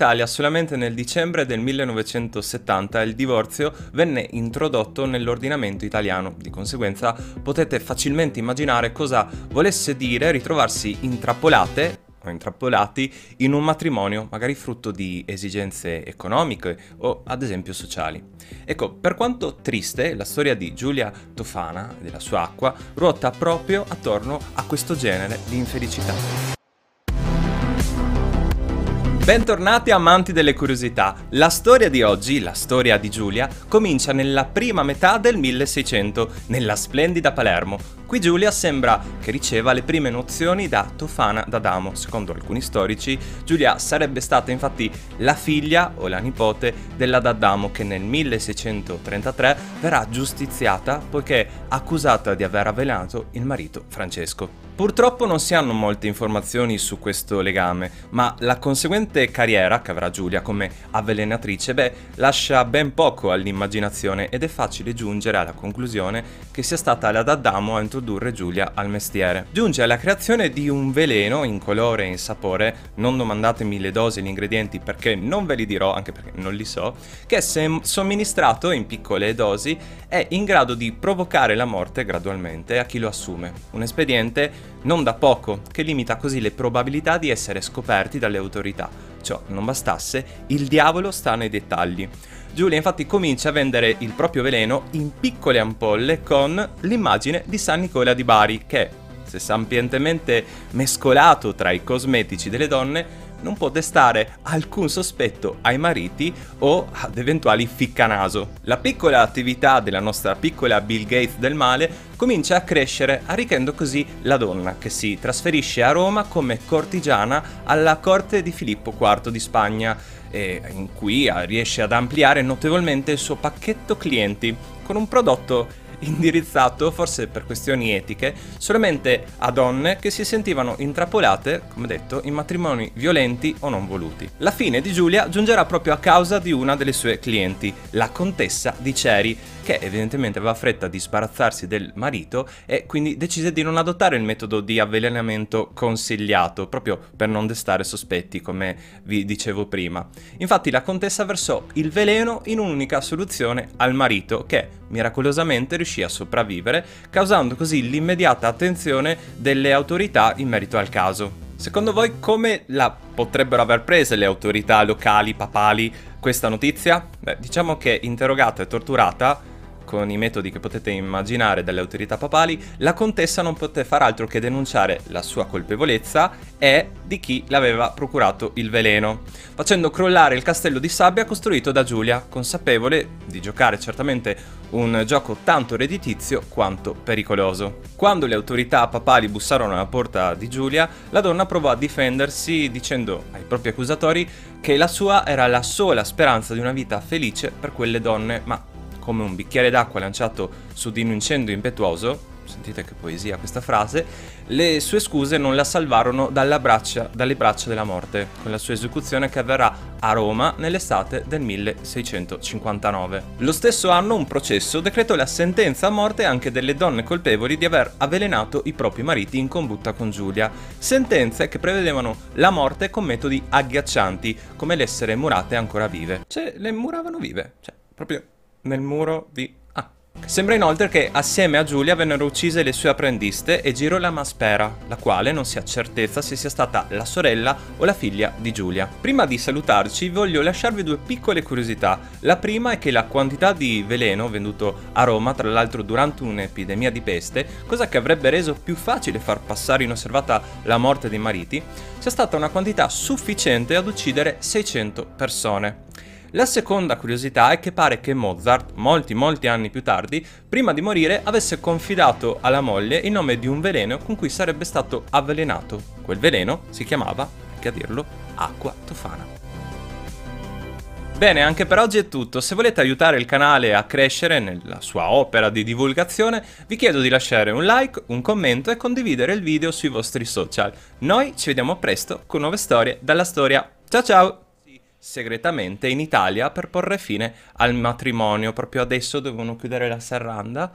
Italia solamente nel dicembre del 1970 il divorzio venne introdotto nell'ordinamento italiano. Di conseguenza potete facilmente immaginare cosa volesse dire ritrovarsi intrappolate o intrappolati in un matrimonio, magari frutto di esigenze economiche o ad esempio sociali. Ecco, per quanto triste, la storia di Giulia Tofana e della sua acqua ruota proprio attorno a questo genere di infelicità. Bentornati amanti delle curiosità. La storia di oggi, la storia di Giulia, comincia nella prima metà del 1600, nella splendida Palermo. Qui Giulia sembra che riceva le prime nozioni da Tofana d'Adamo. Secondo alcuni storici, Giulia sarebbe stata infatti la figlia o la nipote della d'Adamo che nel 1633 verrà giustiziata poiché accusata di aver avvelenato il marito Francesco. Purtroppo non si hanno molte informazioni su questo legame, ma la conseguente carriera che avrà Giulia come avvelenatrice, beh, lascia ben poco all'immaginazione ed è facile giungere alla conclusione che sia stata la D'Adamo a introdurre Giulia al mestiere. Giunge alla creazione di un veleno in colore e in sapore, non domandatemi le dosi e gli ingredienti perché non ve li dirò, anche perché non li so, che se somministrato in piccole dosi è in grado di provocare la morte gradualmente a chi lo assume. Un espediente non da poco, che limita così le probabilità di essere scoperti dalle autorità. Ciò non bastasse, il diavolo sta nei dettagli. Giulia infatti comincia a vendere il proprio veleno in piccole ampolle con l'immagine di San Nicola di Bari che, se sapientemente mescolato tra i cosmetici delle donne, non può destare alcun sospetto ai mariti o ad eventuali ficcanaso. La piccola attività della nostra piccola Bill Gates del male comincia a crescere, arricchendo così la donna, che si trasferisce a Roma come cortigiana alla corte di Filippo IV di Spagna, in cui riesce ad ampliare notevolmente il suo pacchetto clienti con un prodotto indirizzato, forse per questioni etiche, solamente a donne che si sentivano intrappolate, come detto, in matrimoni violenti o non voluti. La fine di Giulia giungerà proprio a causa di una delle sue clienti, la contessa di Ceri, che evidentemente aveva fretta di sbarazzarsi del marito e quindi decise di non adottare il metodo di avvelenamento consigliato, proprio per non destare sospetti, come vi dicevo prima. Infatti la contessa versò il veleno in un'unica soluzione al marito, che miracolosamente riuscì a sopravvivere, causando così l'immediata attenzione delle autorità in merito al caso. Secondo voi come la potrebbero aver presa le autorità locali, papali, questa notizia? Beh, diciamo che interrogata e torturata con i metodi che potete immaginare dalle autorità papali, la contessa non poté far altro che denunciare la sua colpevolezza e di chi l'aveva procurato il veleno, facendo crollare il castello di sabbia costruito da Giulia, consapevole di giocare certamente un gioco tanto redditizio quanto pericoloso. Quando le autorità papali bussarono alla porta di Giulia, la donna provò a difendersi dicendo ai propri accusatori che la sua era la sola speranza di una vita felice per quelle donne, ma come un bicchiere d'acqua lanciato su di un incendio impetuoso, sentite che poesia questa frase, le sue scuse non la salvarono braccia, dalle braccia della morte, con la sua esecuzione che avverrà a Roma nell'estate del 1659. Lo stesso anno un processo decretò la sentenza a morte anche delle donne colpevoli di aver avvelenato i propri mariti in combutta con Giulia, sentenze che prevedevano la morte con metodi agghiaccianti, come l'essere murate ancora vive. Cioè, le muravano vive, cioè, proprio nel muro di... Ah. Sembra inoltre che assieme a Giulia vennero uccise le sue apprendiste e Giro Maspera, la quale non si ha certezza se sia stata la sorella o la figlia di Giulia. Prima di salutarci voglio lasciarvi due piccole curiosità. La prima è che la quantità di veleno venduto a Roma, tra l'altro durante un'epidemia di peste, cosa che avrebbe reso più facile far passare inosservata la morte dei mariti, sia stata una quantità sufficiente ad uccidere 600 persone. La seconda curiosità è che pare che Mozart, molti molti anni più tardi, prima di morire avesse confidato alla moglie il nome di un veleno con cui sarebbe stato avvelenato. Quel veleno si chiamava, che a dirlo, acqua tofana. Bene, anche per oggi è tutto. Se volete aiutare il canale a crescere nella sua opera di divulgazione, vi chiedo di lasciare un like, un commento e condividere il video sui vostri social. Noi ci vediamo presto con nuove storie dalla storia. Ciao ciao! Segretamente in Italia per porre fine al matrimonio. Proprio adesso devono chiudere la serranda